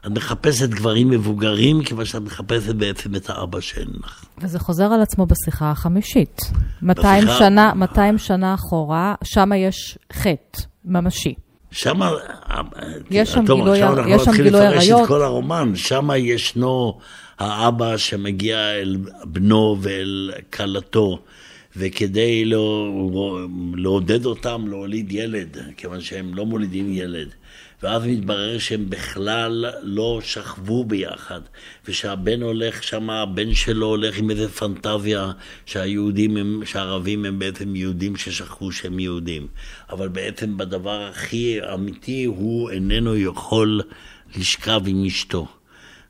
את מחפשת גברים מבוגרים, כיוון שאת מחפשת בעצם את האבא שאין לך. וזה חוזר על עצמו בשיחה החמישית. 200 בשיחה... שנה, 200 שנה אחורה, שם יש חטא ממשי. שם, יש שם גילוי, עריות. עכשיו אנחנו נתחיל לפרש את כל הרומן, שם ישנו האבא שמגיע אל בנו ואל כלתו, וכדי לא, לעודד אותם להוליד ילד, כיוון שהם לא מולידים ילד. ואז מתברר שהם בכלל לא שכבו ביחד, ושהבן הולך שם, הבן שלו הולך עם איזה פנטזיה שהיהודים הם, שהערבים הם בעצם יהודים ששכבו שהם יהודים. אבל בעצם בדבר הכי אמיתי הוא איננו יכול לשכב עם אשתו.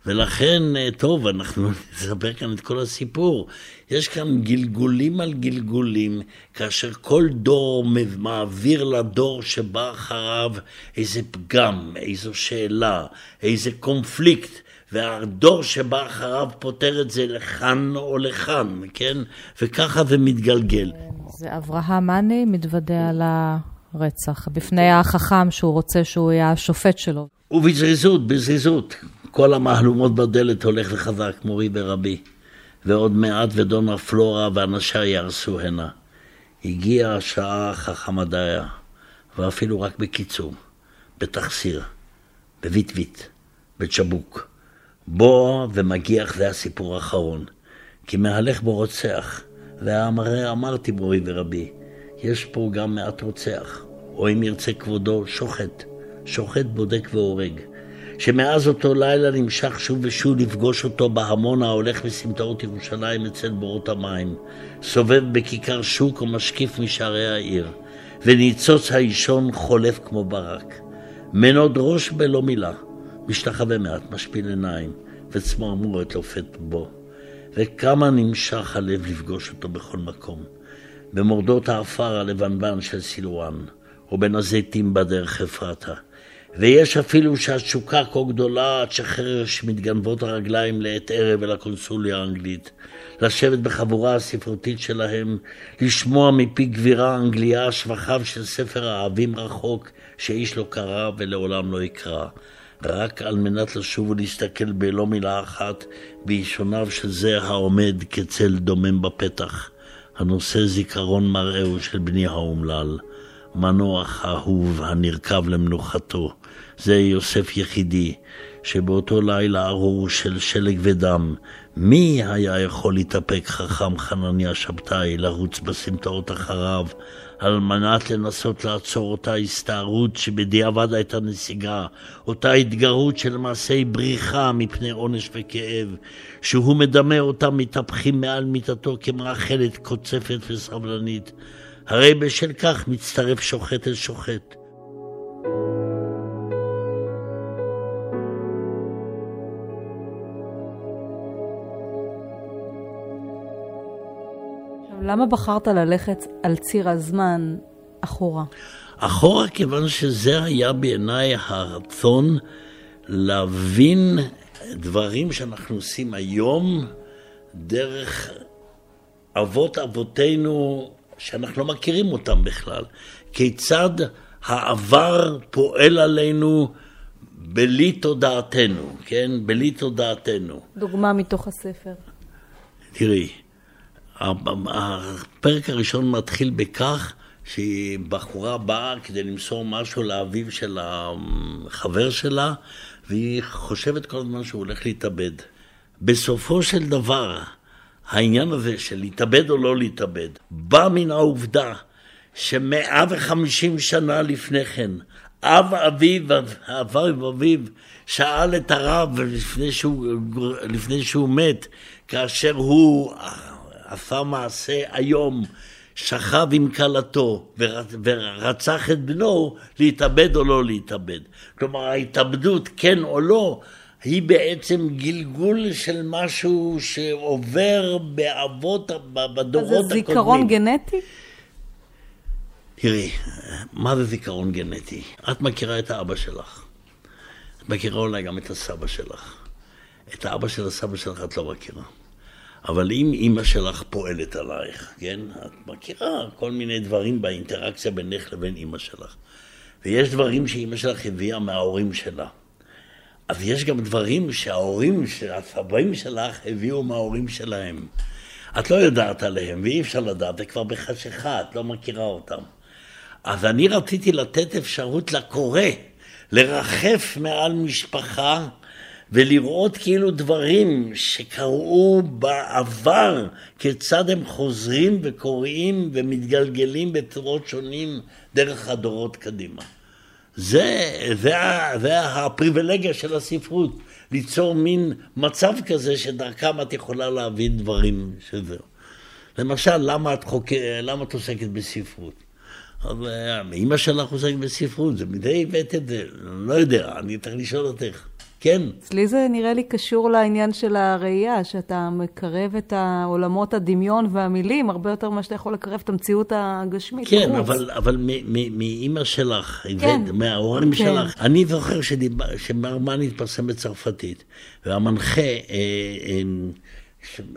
ולכן, אה, טוב, אנחנו נספר כאן את כל הסיפור. יש כאן גלגולים על גלגולים, כאשר כל דור מעביר לדור שבא אחריו איזה פגם, איזו שאלה, איזה קונפליקט. והדור שבא אחריו פותר את זה לכאן או לכאן, כן? וככה זה מתגלגל. זה אברהם מאני מתוודה על הרצח, בפני החכם שהוא רוצה שהוא יהיה השופט שלו. ובזריזות, בזריזות. כל המהלומות בדלת הולך וחזק, מורי ורבי. ועוד מעט ודונה פלורה ואנשיה יהרסו הנה. הגיעה השעה חכמדיה, ואפילו רק בקיצור, בתחסיר, בוויטוויט, בצ'בוק. בוא ומגיח זה הסיפור האחרון, כי מהלך בו רוצח, והרי אמרתי מורי ורבי, יש פה גם מעט רוצח, או אם ירצה כבודו, שוחט, שוחט, בודק והורג. שמאז אותו לילה נמשך שוב ושוב לפגוש אותו בהמון ההולך בסמטאות ירושלים אצל בורות המים, סובב בכיכר שוק ומשקיף משערי העיר, וניצוץ האישון חולף כמו ברק. מנוד ראש בלא מילה, משתחווה מעט, משפיל עיניים, וצמרמורת לופת בו. וכמה נמשך הלב לפגוש אותו בכל מקום. במורדות העפר הלבנבן של סילואן, ובין הזיתים בדרך אפרתה. ויש אפילו שהתשוקה כה גדולה עד שחרש מתגנבות הרגליים לעת ערב אל הקונסוליה האנגלית, לשבת בחבורה הספרותית שלהם, לשמוע מפי גבירה האנגליה שבחיו של ספר האהבים רחוק, שאיש לא קרא ולעולם לא יקרא, רק על מנת לשוב ולהסתכל בלא מילה אחת באישוניו של זה העומד כצל דומם בפתח, הנושא זיכרון מראהו של בני האומלל. מנוח אהוב הנרקב למנוחתו. זה יוסף יחידי, שבאותו לילה ארור של שלג ודם, מי היה יכול להתאפק חכם חנניה שבתאי לרוץ בסמטאות אחריו, על מנת לנסות לעצור אותה הסתערות שבדיעבד הייתה נסיגה, אותה התגרות של מעשי בריחה מפני עונש וכאב, שהוא מדמה אותם מתהפכים מעל מיטתו כמאכלת קוצפת וסבלנית. הרי בשל כך מצטרף שוחט אל שוחט. למה בחרת ללכת על ציר הזמן אחורה? אחורה כיוון שזה היה בעיניי הרצון להבין דברים שאנחנו עושים היום דרך אבות אבותינו שאנחנו לא מכירים אותם בכלל. כיצד העבר פועל עלינו בלי תודעתנו, כן? בלי תודעתנו. דוגמה מתוך הספר. תראי, הפרק הראשון מתחיל בכך שהיא בחורה באה כדי למסור משהו לאביו של החבר שלה, והיא חושבת כל הזמן שהוא הולך להתאבד. בסופו של דבר, העניין הזה של להתאבד או לא להתאבד, בא מן העובדה שמאה וחמישים שנה לפני כן, אב אביו, אביו אביו, שאל את הרב לפני שהוא, לפני שהוא מת, כאשר הוא עשה מעשה היום, שכב עם כלתו ורצח את בנו, להתאבד או לא להתאבד. כלומר, ההתאבדות, כן או לא, היא בעצם גלגול של משהו שעובר באבות, בדורות הקודמים. זה זיכרון גנטי? תראי, מה זה זיכרון גנטי? את מכירה את האבא שלך. את מכירה אולי גם את הסבא שלך. את האבא של הסבא שלך את לא מכירה. אבל אם אימא שלך פועלת עלייך, כן? את מכירה כל מיני דברים באינטראקציה בינך לבין אימא שלך. ויש דברים שאימא שלך הביאה מההורים שלה. אז יש גם דברים שההורים, הסבים שלך הביאו מההורים שלהם. את לא יודעת עליהם, ואי אפשר לדעת, זה כבר בחשיכה, את לא מכירה אותם. אז אני רציתי לתת אפשרות לקורא לרחף מעל משפחה ולראות כאילו דברים שקרו בעבר, כיצד הם חוזרים וקוראים ומתגלגלים בצורות שונים דרך הדורות קדימה. זה, זה, זה הפריבילגיה של הספרות, ליצור מין מצב כזה שדרכם את יכולה להבין דברים שזהו. למשל, למה את, חוק... למה את עוסקת בספרות? אז אמא שלך עוסקת בספרות, זה מדי הבאת את זה, לא יודע, אני צריך לשאול אותך. כן. אצלי זה נראה לי קשור לעניין של הראייה, שאתה מקרב את העולמות הדמיון והמילים הרבה יותר ממה שאתה יכול לקרב את המציאות הגשמית. כן, אבל, אבל מאימא שלך, כן. מההורים כן. שלך, אני זוכר שמרמן התפרסם בצרפתית, והמנחה... אה, אה,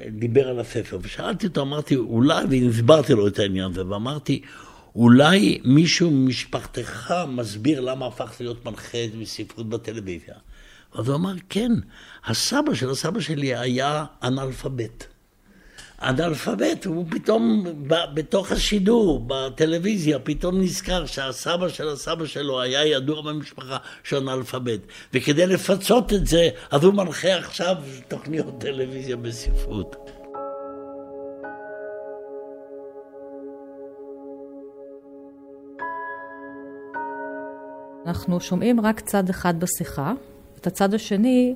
דיבר על הספר, ושאלתי אותו, אמרתי, אולי, והסברתי לו את העניין הזה, ואמרתי, אולי מישהו ממשפחתך מסביר למה הפכת להיות מנחה בספרות בטלוויזיה. אז הוא אמר, כן, הסבא של הסבא שלי היה אנאלפבית. אנאלפבית, הוא פתאום, בתוך השידור, בטלוויזיה, פתאום נזכר שהסבא של הסבא שלו היה ידוע במשפחה של אנאלפבית. וכדי לפצות את זה, אז הוא מנחה עכשיו תוכניות טלוויזיה בספרות. אנחנו שומעים רק צד אחד בשיחה, את הצד השני,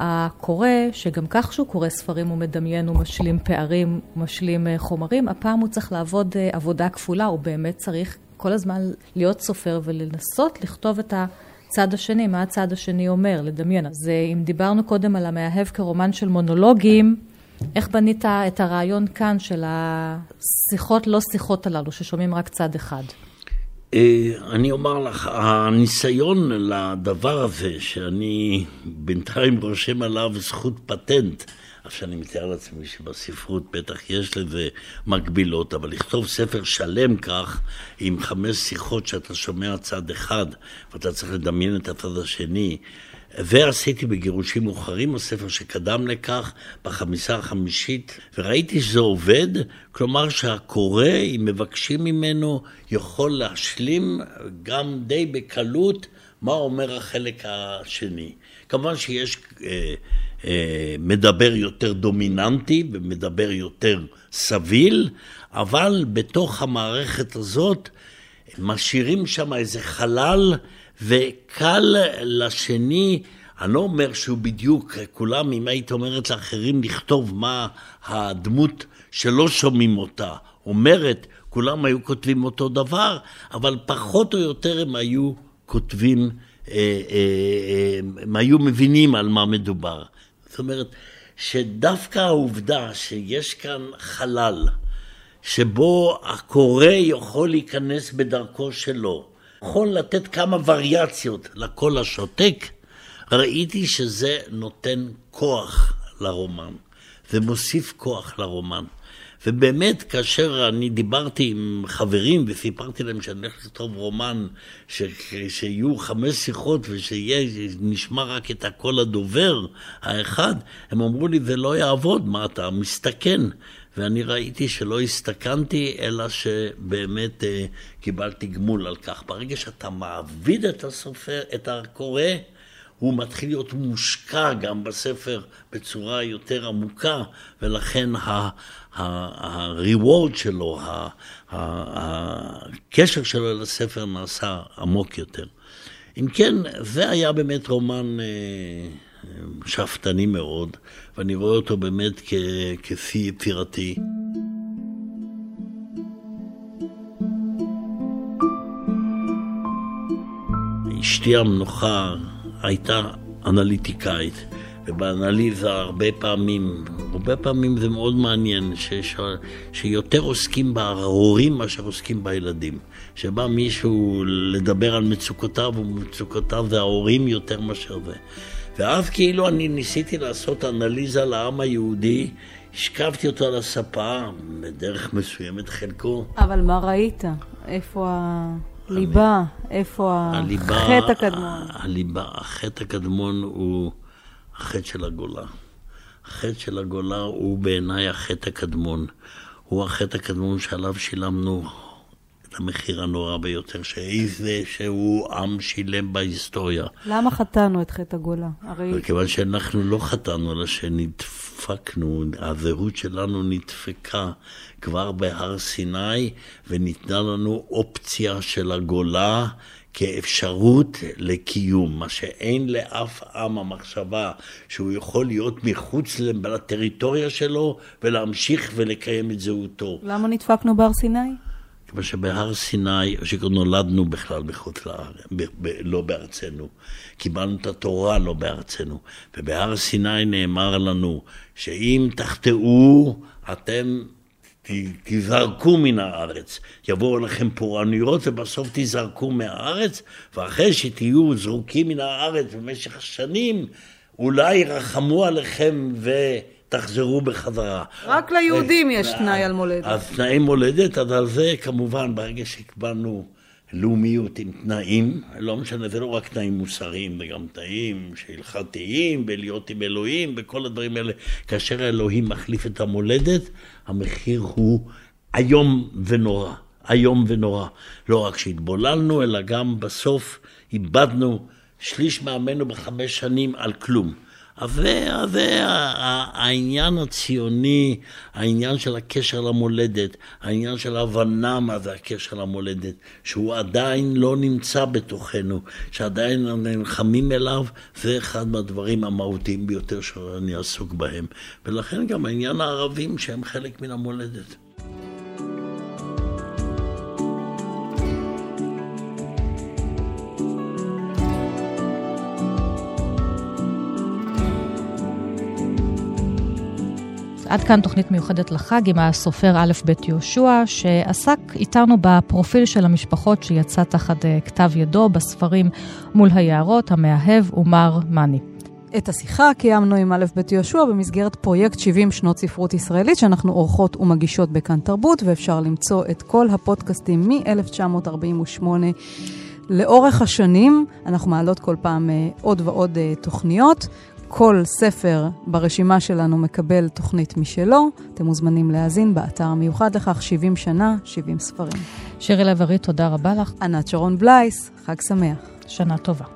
הקורא, שגם כך שהוא קורא ספרים הוא מדמיין, הוא משלים פערים, משלים אה, חומרים, הפעם הוא צריך לעבוד אה, עבודה כפולה, הוא באמת צריך כל הזמן להיות סופר ולנסות לכתוב את הצד השני, מה הצד השני אומר, לדמיין. אז אה, אם דיברנו קודם על המאהב כרומן של מונולוגים, איך בנית את הרעיון כאן של השיחות לא שיחות הללו, ששומעים רק צד אחד? אה, אני אומר לך, הניסיון לדבר הזה, שאני בינתיים רושם עליו זכות פטנט, עכשיו אני מתאר לעצמי שבספרות בטח יש לזה מקבילות, אבל לכתוב ספר שלם כך, עם חמש שיחות שאתה שומע צד אחד, ואתה צריך לדמיין את הצד השני, ועשיתי בגירושים מאוחרים, הספר שקדם לכך, בחמיסה החמישית, וראיתי שזה עובד, כלומר שהקורא, אם מבקשים ממנו, יכול להשלים גם די בקלות מה אומר החלק השני. כמובן שיש אה, אה, מדבר יותר דומיננטי ומדבר יותר סביל, אבל בתוך המערכת הזאת משאירים שם איזה חלל וקל לשני, אני לא אומר שהוא בדיוק, כולם, אם היית אומרת לאחרים לכתוב מה הדמות שלא שומעים אותה אומרת, כולם היו כותבים אותו דבר, אבל פחות או יותר הם היו כותבים, אה, אה, אה, הם היו מבינים על מה מדובר. זאת אומרת, שדווקא העובדה שיש כאן חלל, שבו הקורא יכול להיכנס בדרכו שלו, יכול לתת כמה וריאציות לקול השותק, ראיתי שזה נותן כוח לרומן, זה מוסיף כוח לרומן. ובאמת, כאשר אני דיברתי עם חברים וסיפרתי להם שאני הולך לכתוב רומן, ש... שיהיו חמש שיחות ושנשמע רק את הקול הדובר האחד, הם אמרו לי, זה לא יעבוד, מה אתה מסתכן? ואני ראיתי שלא הסתכנתי, אלא שבאמת אה, קיבלתי גמול על כך. ברגע שאתה מעביד את הסופר, את הקורא, הוא מתחיל להיות מושקע גם בספר בצורה יותר עמוקה, ולכן ה-reward שלו, הקשר שלו לספר נעשה עמוק יותר. אם כן, זה היה באמת רומן אה, שאפתני מאוד, ואני רואה אותו באמת כשיא יצירתי. אשתי המנוחה הייתה אנליטיקאית, ובאנליזה הרבה פעמים, הרבה פעמים זה מאוד מעניין, שיש, שיותר עוסקים בהורים מאשר עוסקים בילדים. שבא מישהו לדבר על מצוקותיו, ומצוקותיו זה ההורים יותר מאשר זה. ואז כאילו אני ניסיתי לעשות אנליזה לעם היהודי, השכבתי אותו על הספה, בדרך מסוימת חלקו. אבל מה ראית? איפה הליבה? איפה החטא הקדמון? הליבה, החטא הקדמון הוא החטא של הגולה. החטא של הגולה הוא בעיניי החטא הקדמון. הוא החטא הקדמון שעליו שילמנו המחיר הנורא ביותר שאיזה שהוא עם שילם בהיסטוריה. למה חטאנו את חטא הגולה? הרי... כיוון שאנחנו לא חטאנו, אלא שנדפקנו, הזהות שלנו נדפקה כבר בהר סיני, וניתנה לנו אופציה של הגולה כאפשרות לקיום, מה שאין לאף עם המחשבה שהוא יכול להיות מחוץ לטריטוריה שלו ולהמשיך ולקיים את זהותו. למה נדפקנו בהר סיני? כמו שבהר סיני, שנולדנו בכלל בחוץ לארץ, לא בארצנו. קיבלנו את התורה לא בארצנו. ובהר סיני נאמר לנו שאם תחטאו, אתם תזרקו מן הארץ. יבואו לכם פורענויות ובסוף תזרקו מהארץ, ואחרי שתהיו זרוקים מן הארץ במשך שנים, אולי ירחמו עליכם ו... תחזרו בחזרה. רק ליהודים יש תנאי על מולדת. אז תנאי מולדת, אז על זה כמובן, ברגע שקיבלנו לאומיות עם תנאים, לא משנה, זה לא רק תנאים מוסריים, זה גם תנאים שהלכתיים, ולהיות עם אלוהים, וכל הדברים האלה. כאשר האלוהים מחליף את המולדת, המחיר הוא איום ונורא. איום ונורא. לא רק שהתבוללנו, אלא גם בסוף איבדנו שליש מעמנו בחמש שנים על כלום. אז זה, העניין הציוני, העניין של הקשר למולדת, העניין של ההבנה מה זה הקשר למולדת, שהוא עדיין לא נמצא בתוכנו, שעדיין נלחמים אליו, זה אחד מהדברים המהותיים ביותר שאני עסוק בהם. ולכן גם העניין הערבים שהם חלק מן המולדת. עד כאן תוכנית מיוחדת לחג עם הסופר א' ב' יהושע, שעסק איתנו בפרופיל של המשפחות שיצא תחת אה, כתב ידו בספרים מול היערות, המאהב ומר מאני. את השיחה קיימנו עם א' ב' יהושע במסגרת פרויקט 70 שנות ספרות ישראלית, שאנחנו עורכות ומגישות בכאן תרבות, ואפשר למצוא את כל הפודקאסטים מ-1948. לאורך השנים אנחנו מעלות כל פעם אה, עוד ועוד אה, תוכניות. כל ספר ברשימה שלנו מקבל תוכנית משלו. אתם מוזמנים להאזין באתר המיוחד לכך, 70 שנה, 70 ספרים. שירי לב-ארי, תודה רבה לך. ענת שרון בלייס, חג שמח. שנה טובה.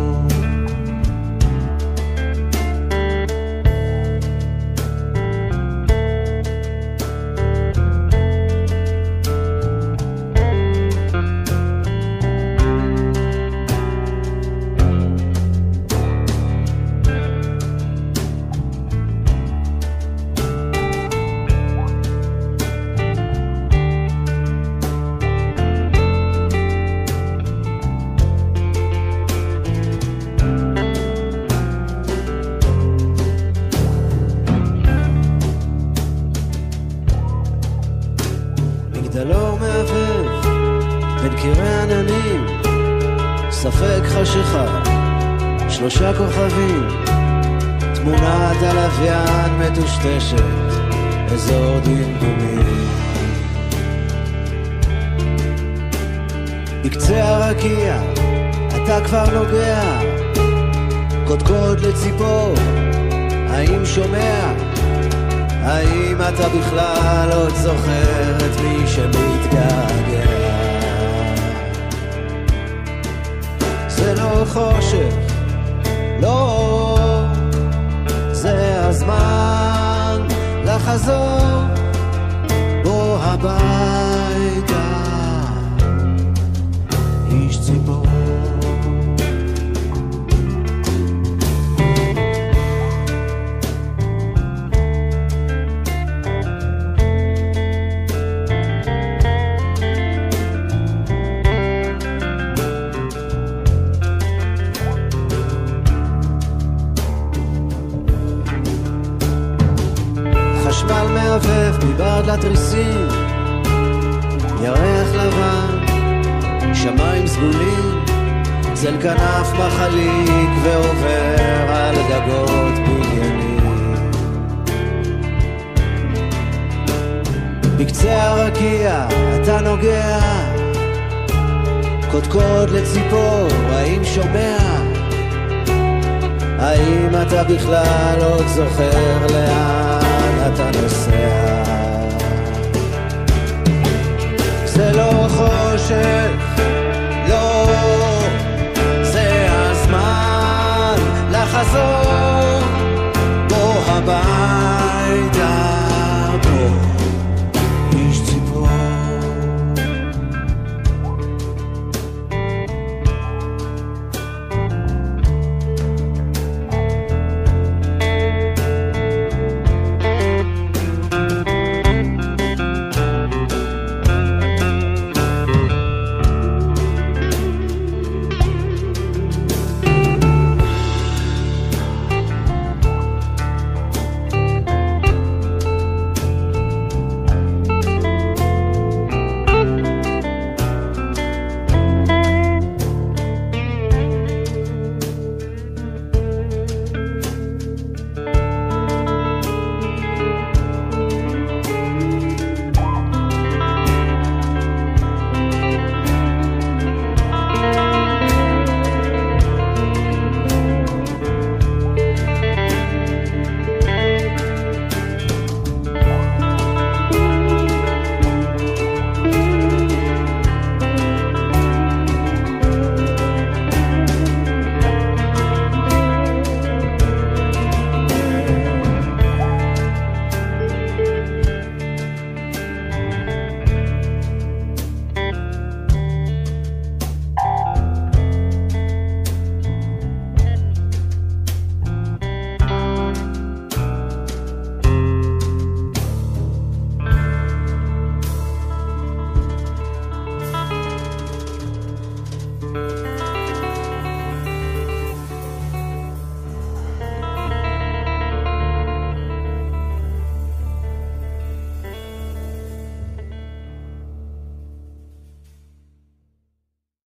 לא, זה הזמן לחזור בו הביתה, מבעד לתריסים, ירח לבן, שמיים סגולים, צל כנף מחליק ועובר על גגות בניינים. בקצה הרקיע אתה נוגע, קודקוד לציפור, האם שומע? האם אתה בכלל עוד זוכר לאן אתה נוסע? ולא חושב. לא, זה הזמן לחזור.